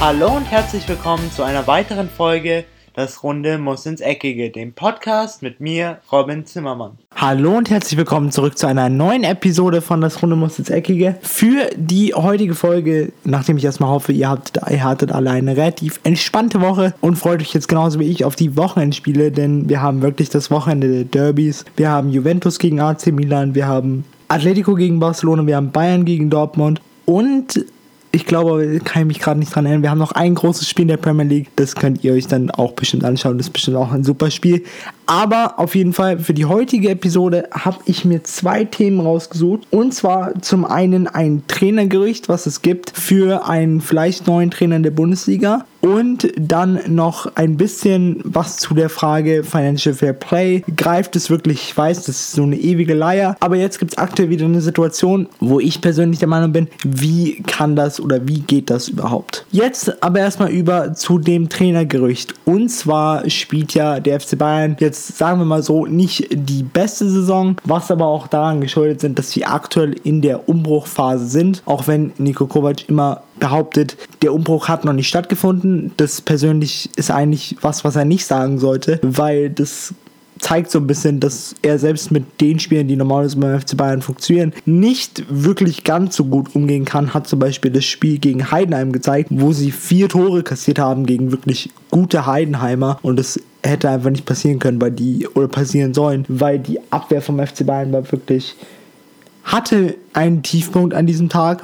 Hallo und herzlich willkommen zu einer weiteren Folge Das Runde muss ins Eckige, dem Podcast mit mir, Robin Zimmermann. Hallo und herzlich willkommen zurück zu einer neuen Episode von Das Runde muss ins Eckige. Für die heutige Folge, nachdem ich erstmal hoffe, ihr, habt, ihr hattet alle eine relativ entspannte Woche und freut euch jetzt genauso wie ich auf die Wochenendspiele, denn wir haben wirklich das Wochenende der Derbys. Wir haben Juventus gegen AC Milan, wir haben Atletico gegen Barcelona, wir haben Bayern gegen Dortmund und ich glaube, kann ich mich gerade nicht dran erinnern. Wir haben noch ein großes Spiel in der Premier League. Das könnt ihr euch dann auch bestimmt anschauen. Das ist bestimmt auch ein super Spiel. Aber auf jeden Fall für die heutige Episode habe ich mir zwei Themen rausgesucht. Und zwar zum einen ein Trainergerücht, was es gibt für einen vielleicht neuen Trainer in der Bundesliga. Und dann noch ein bisschen was zu der Frage Financial Fair Play. Greift es wirklich? Ich weiß, das ist so eine ewige Leier. Aber jetzt gibt es aktuell wieder eine Situation, wo ich persönlich der Meinung bin, wie kann das oder wie geht das überhaupt? Jetzt aber erstmal über zu dem Trainergerücht. Und zwar spielt ja der FC Bayern jetzt, sagen wir mal so, nicht die beste Saison, was aber auch daran geschuldet sind, dass sie aktuell in der Umbruchphase sind. Auch wenn Nico Kovac immer behauptet, der Umbruch hat noch nicht stattgefunden. Das persönlich ist eigentlich was, was er nicht sagen sollte, weil das zeigt so ein bisschen, dass er selbst mit den Spielen, die normalerweise beim FC Bayern funktionieren, nicht wirklich ganz so gut umgehen kann. Hat zum Beispiel das Spiel gegen Heidenheim gezeigt, wo sie vier Tore kassiert haben gegen wirklich gute Heidenheimer und das hätte einfach nicht passieren können, weil die oder passieren sollen, weil die Abwehr vom FC Bayern war wirklich hatte einen Tiefpunkt an diesem Tag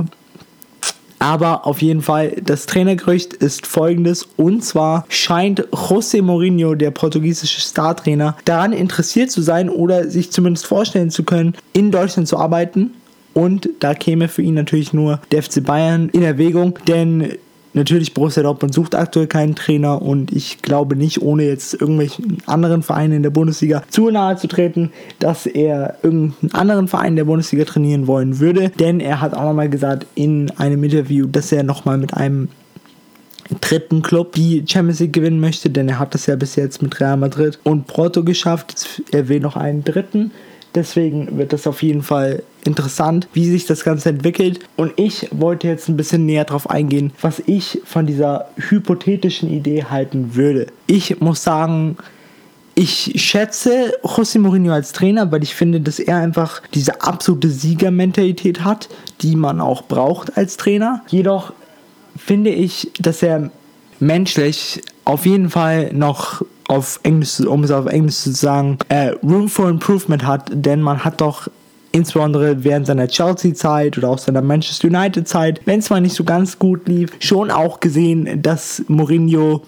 aber auf jeden Fall, das Trainergerücht ist folgendes. Und zwar scheint José Mourinho, der portugiesische Startrainer, daran interessiert zu sein oder sich zumindest vorstellen zu können, in Deutschland zu arbeiten. Und da käme für ihn natürlich nur der FC Bayern in Erwägung, denn Natürlich, Borussia Dortmund sucht aktuell keinen Trainer und ich glaube nicht, ohne jetzt irgendwelchen anderen Vereinen in der Bundesliga zu nahe zu treten, dass er irgendeinen anderen Verein der Bundesliga trainieren wollen würde. Denn er hat auch nochmal gesagt in einem Interview, dass er nochmal mit einem dritten Club die Champions League gewinnen möchte, denn er hat das ja bis jetzt mit Real Madrid und Porto geschafft. Er will noch einen dritten. Deswegen wird das auf jeden Fall interessant, wie sich das Ganze entwickelt. Und ich wollte jetzt ein bisschen näher darauf eingehen, was ich von dieser hypothetischen Idee halten würde. Ich muss sagen, ich schätze José Mourinho als Trainer, weil ich finde, dass er einfach diese absolute Siegermentalität hat, die man auch braucht als Trainer. Jedoch finde ich, dass er menschlich auf jeden Fall noch auf Englisch, um es auf Englisch zu sagen, äh, Room for Improvement hat, denn man hat doch insbesondere während seiner Chelsea-Zeit oder auch seiner Manchester United-Zeit, wenn es mal nicht so ganz gut lief, schon auch gesehen, dass Mourinho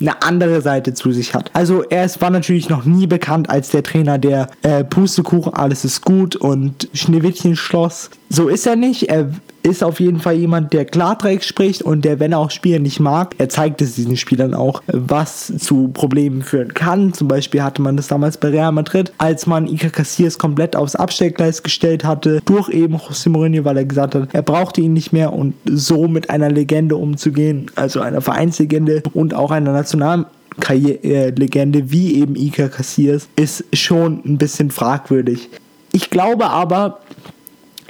eine andere Seite zu sich hat. Also er ist, war natürlich noch nie bekannt als der Trainer, der äh, Pustekuchen, alles ist gut und Schneewittchen Schloss. So ist er nicht. Er ist auf jeden Fall jemand, der Klartext spricht und der, wenn er auch Spieler nicht mag, er zeigt es diesen Spielern auch, was zu Problemen führen kann. Zum Beispiel hatte man das damals bei Real Madrid, als man Iker Casillas komplett aufs Abstellgleis gestellt hatte, durch eben José Mourinho, weil er gesagt hat, er brauchte ihn nicht mehr und so mit einer Legende umzugehen, also einer Vereinslegende und auch einer nationalen Legende wie eben Iker Casillas ist schon ein bisschen fragwürdig. Ich glaube aber,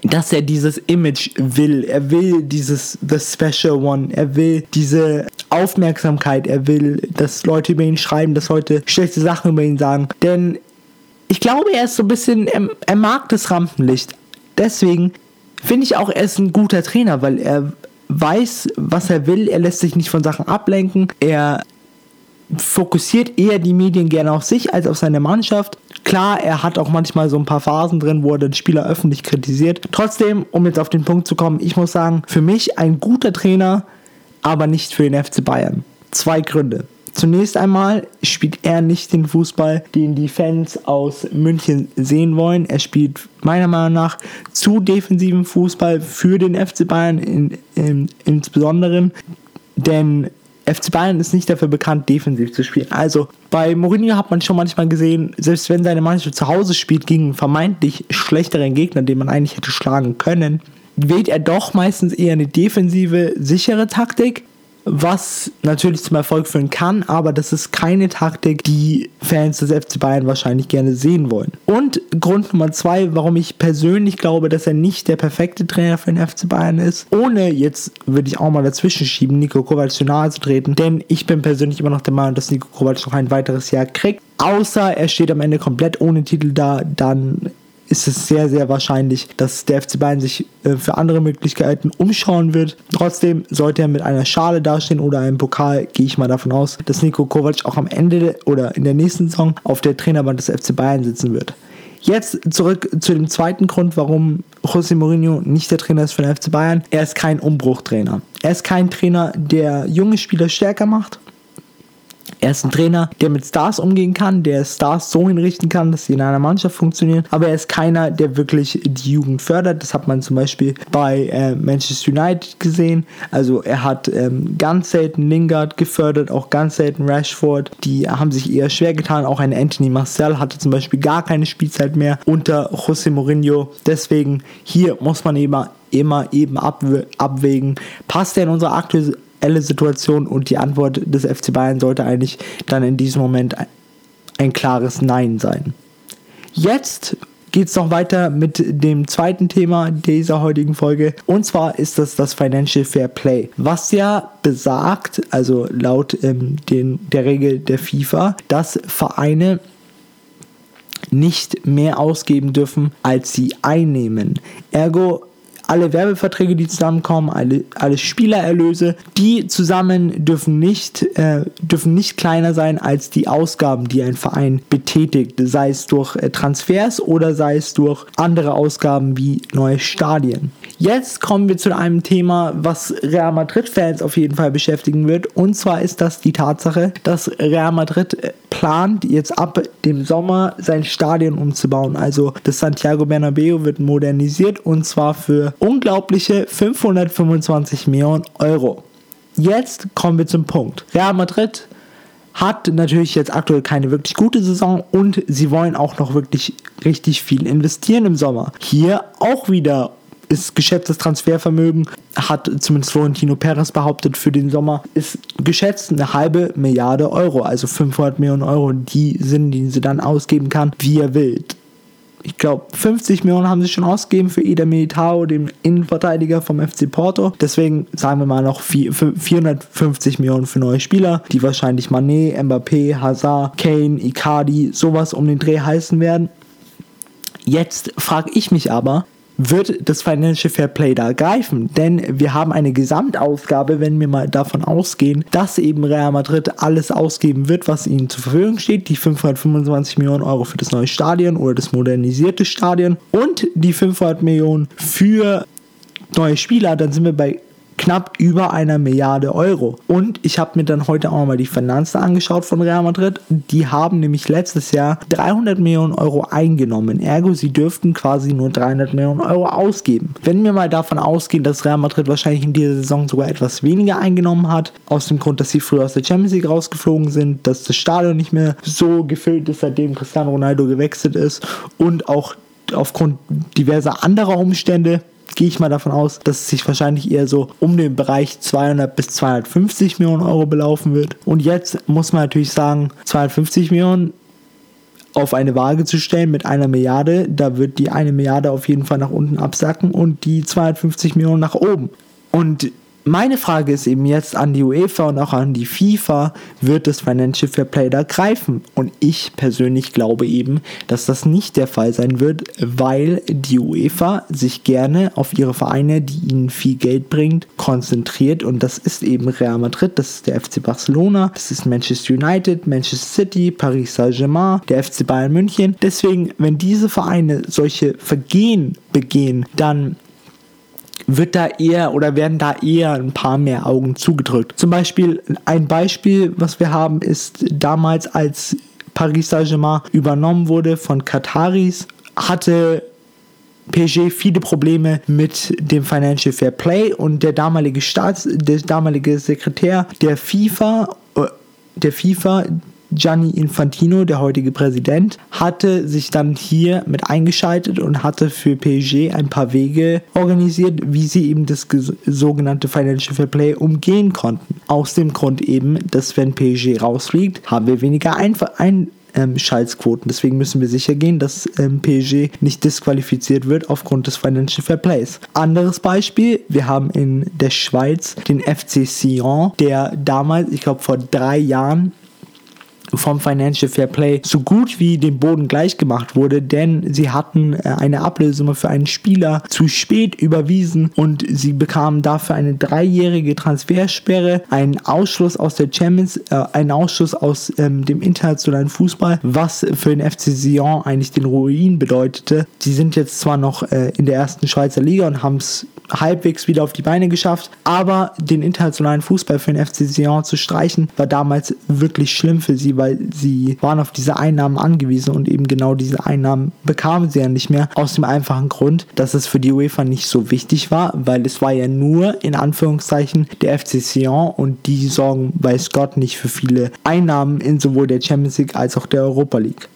dass er dieses Image will. Er will dieses The Special One. Er will diese Aufmerksamkeit. Er will, dass Leute über ihn schreiben, dass Leute schlechte Sachen über ihn sagen. Denn ich glaube, er ist so ein bisschen, er, er mag das Rampenlicht. Deswegen finde ich auch, er ist ein guter Trainer, weil er weiß, was er will. Er lässt sich nicht von Sachen ablenken. Er fokussiert eher die Medien gerne auf sich als auf seine Mannschaft. Klar, er hat auch manchmal so ein paar Phasen drin, wo er den Spieler öffentlich kritisiert. Trotzdem, um jetzt auf den Punkt zu kommen, ich muss sagen, für mich ein guter Trainer, aber nicht für den FC Bayern. Zwei Gründe. Zunächst einmal spielt er nicht den Fußball, den die Fans aus München sehen wollen. Er spielt meiner Meinung nach zu defensiven Fußball für den FC Bayern in, in, insbesondere. Denn FC Bayern ist nicht dafür bekannt, defensiv zu spielen. Also bei Mourinho hat man schon manchmal gesehen, selbst wenn seine Mannschaft zu Hause spielt gegen vermeintlich schlechteren Gegner, den man eigentlich hätte schlagen können, wählt er doch meistens eher eine defensive, sichere Taktik, was natürlich zum Erfolg führen kann, aber das ist keine Taktik, die Fans des FC Bayern wahrscheinlich gerne sehen wollen. Und Grund Nummer zwei, warum ich persönlich glaube, dass er nicht der perfekte Trainer für den FC Bayern ist, ohne jetzt würde ich auch mal dazwischen schieben, Nico Kovac zu nahe zu treten, denn ich bin persönlich immer noch der Meinung, dass Nico Kovac noch ein weiteres Jahr kriegt. Außer er steht am Ende komplett ohne Titel da, dann ist es sehr, sehr wahrscheinlich, dass der FC Bayern sich äh, für andere Möglichkeiten umschauen wird. Trotzdem sollte er mit einer Schale dastehen oder einem Pokal, gehe ich mal davon aus, dass Nico Kovac auch am Ende oder in der nächsten Saison auf der Trainerband des FC Bayern sitzen wird. Jetzt zurück zu dem zweiten Grund, warum José Mourinho nicht der Trainer ist für den FC Bayern. Er ist kein Umbruchtrainer. Er ist kein Trainer, der junge Spieler stärker macht. Er ist ein Trainer, der mit Stars umgehen kann, der Stars so hinrichten kann, dass sie in einer Mannschaft funktionieren. Aber er ist keiner, der wirklich die Jugend fördert. Das hat man zum Beispiel bei äh, Manchester United gesehen. Also er hat ähm, ganz selten Lingard gefördert, auch ganz selten Rashford. Die haben sich eher schwer getan. Auch ein Anthony Marcel hatte zum Beispiel gar keine Spielzeit mehr unter José Mourinho. Deswegen hier muss man eben immer eben abwägen, passt er in unsere aktuelle Situation und die Antwort des FC Bayern sollte eigentlich dann in diesem Moment ein klares Nein sein. Jetzt geht es noch weiter mit dem zweiten Thema dieser heutigen Folge. Und zwar ist das das Financial Fair Play, was ja besagt, also laut ähm, den, der Regel der FIFA, dass Vereine nicht mehr ausgeben dürfen, als sie einnehmen. Ergo alle Werbeverträge, die zusammenkommen, alle, alle Spielererlöse, die zusammen dürfen nicht, äh, dürfen nicht kleiner sein als die Ausgaben, die ein Verein betätigt, sei es durch äh, Transfers oder sei es durch andere Ausgaben wie neue Stadien. Jetzt kommen wir zu einem Thema, was Real Madrid-Fans auf jeden Fall beschäftigen wird. Und zwar ist das die Tatsache, dass Real Madrid äh, plant, jetzt ab dem Sommer sein Stadion umzubauen. Also das Santiago Bernabeu wird modernisiert und zwar für unglaubliche 525 Millionen Euro. Jetzt kommen wir zum Punkt. Real Madrid hat natürlich jetzt aktuell keine wirklich gute Saison und sie wollen auch noch wirklich richtig viel investieren im Sommer. Hier auch wieder ist geschätztes Transfervermögen, hat zumindest Florentino Perez behauptet für den Sommer, ist geschätzt eine halbe Milliarde Euro, also 500 Millionen Euro, die sind, die sie dann ausgeben kann, wie er will. Ich glaube, 50 Millionen haben sie schon ausgegeben für Eder Militao, dem Innenverteidiger vom FC Porto. Deswegen sagen wir mal noch 450 Millionen für neue Spieler, die wahrscheinlich Manet, Mbappé, Hazard, Kane, Icardi, sowas um den Dreh heißen werden. Jetzt frage ich mich aber, wird das Financial Fair Play da greifen. Denn wir haben eine Gesamtausgabe, wenn wir mal davon ausgehen, dass eben Real Madrid alles ausgeben wird, was ihnen zur Verfügung steht. Die 525 Millionen Euro für das neue Stadion oder das modernisierte Stadion und die 500 Millionen für neue Spieler, dann sind wir bei knapp über einer Milliarde Euro. Und ich habe mir dann heute auch mal die Finanzen angeschaut von Real Madrid. Die haben nämlich letztes Jahr 300 Millionen Euro eingenommen. Ergo, sie dürften quasi nur 300 Millionen Euro ausgeben. Wenn wir mal davon ausgehen, dass Real Madrid wahrscheinlich in dieser Saison sogar etwas weniger eingenommen hat, aus dem Grund, dass sie früher aus der Champions League rausgeflogen sind, dass das Stadion nicht mehr so gefüllt ist, seitdem Cristiano Ronaldo gewechselt ist und auch aufgrund diverser anderer Umstände gehe ich mal davon aus, dass es sich wahrscheinlich eher so um den Bereich 200 bis 250 Millionen Euro belaufen wird. Und jetzt muss man natürlich sagen, 250 Millionen auf eine Waage zu stellen mit einer Milliarde, da wird die eine Milliarde auf jeden Fall nach unten absacken und die 250 Millionen nach oben. Und meine Frage ist eben jetzt an die UEFA und auch an die FIFA, wird das Financial Fair Play da greifen? Und ich persönlich glaube eben, dass das nicht der Fall sein wird, weil die UEFA sich gerne auf ihre Vereine, die ihnen viel Geld bringt, konzentriert. Und das ist eben Real Madrid, das ist der FC Barcelona, das ist Manchester United, Manchester City, Paris Saint-Germain, der FC Bayern München. Deswegen, wenn diese Vereine solche Vergehen begehen, dann wird da eher oder werden da eher ein paar mehr Augen zugedrückt. Zum Beispiel ein Beispiel, was wir haben, ist damals, als Paris Saint-Germain übernommen wurde von Kataris, hatte PSG viele Probleme mit dem Financial Fair Play und der damalige Staats, der damalige Sekretär der FIFA, äh, der FIFA Gianni Infantino, der heutige Präsident, hatte sich dann hier mit eingeschaltet und hatte für PSG ein paar Wege organisiert, wie sie eben das sogenannte Financial Fair Play umgehen konnten. Aus dem Grund eben, dass wenn PSG rausfliegt, haben wir weniger Einfluss. Ein ähm. Deswegen müssen wir sicher gehen, dass ähm, PSG nicht disqualifiziert wird aufgrund des Financial Fair Plays. Anderes Beispiel, wir haben in der Schweiz den FC Sion, der damals, ich glaube vor drei Jahren, vom Financial Fair Play so gut wie dem Boden gleich gemacht wurde, denn sie hatten äh, eine Ablösesumme für einen Spieler zu spät überwiesen und sie bekamen dafür eine dreijährige Transfersperre, einen Ausschluss aus der Champions, äh, einen Ausschluss aus ähm, dem internationalen Fußball, was für den FC Sion eigentlich den Ruin bedeutete. Sie sind jetzt zwar noch äh, in der ersten Schweizer Liga und haben es halbwegs wieder auf die Beine geschafft, aber den internationalen Fußball für den FC Sion zu streichen, war damals wirklich schlimm für sie, weil sie waren auf diese Einnahmen angewiesen und eben genau diese Einnahmen bekamen sie ja nicht mehr. Aus dem einfachen Grund, dass es für die UEFA nicht so wichtig war, weil es war ja nur in Anführungszeichen der FC Sion und die sorgen, weiß Gott, nicht für viele Einnahmen in sowohl der Champions League als auch der Europa League.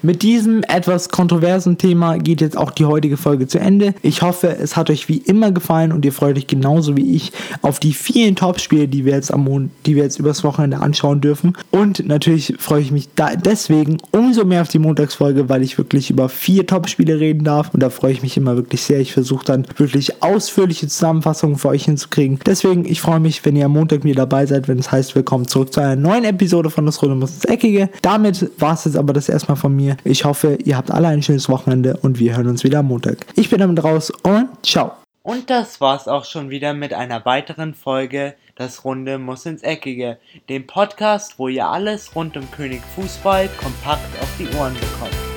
Mit diesem etwas kontroversen Thema geht jetzt auch die heutige Folge zu Ende. Ich hoffe, es hat euch wie immer gefallen und ihr freut euch genauso wie ich auf die vielen Topspiele, die wir jetzt am Mond, die wir jetzt übers Wochenende anschauen dürfen. Und natürlich freue ich mich deswegen umso mehr auf die Montagsfolge, weil ich wirklich über vier Topspiele reden darf. Und da freue ich mich immer wirklich sehr. Ich versuche dann wirklich ausführliche Zusammenfassungen für euch hinzukriegen. Deswegen, ich freue mich, wenn ihr am Montag wieder dabei seid, wenn es heißt, willkommen zurück zu einer neuen Episode von Das Runde muss ins Eckige. Damit war es jetzt aber das erstmal von mir mir. Ich hoffe, ihr habt alle ein schönes Wochenende und wir hören uns wieder am Montag. Ich bin damit raus und ciao. Und das war's auch schon wieder mit einer weiteren Folge Das Runde muss ins Eckige, dem Podcast, wo ihr alles rund um König Fußball kompakt auf die Ohren bekommt.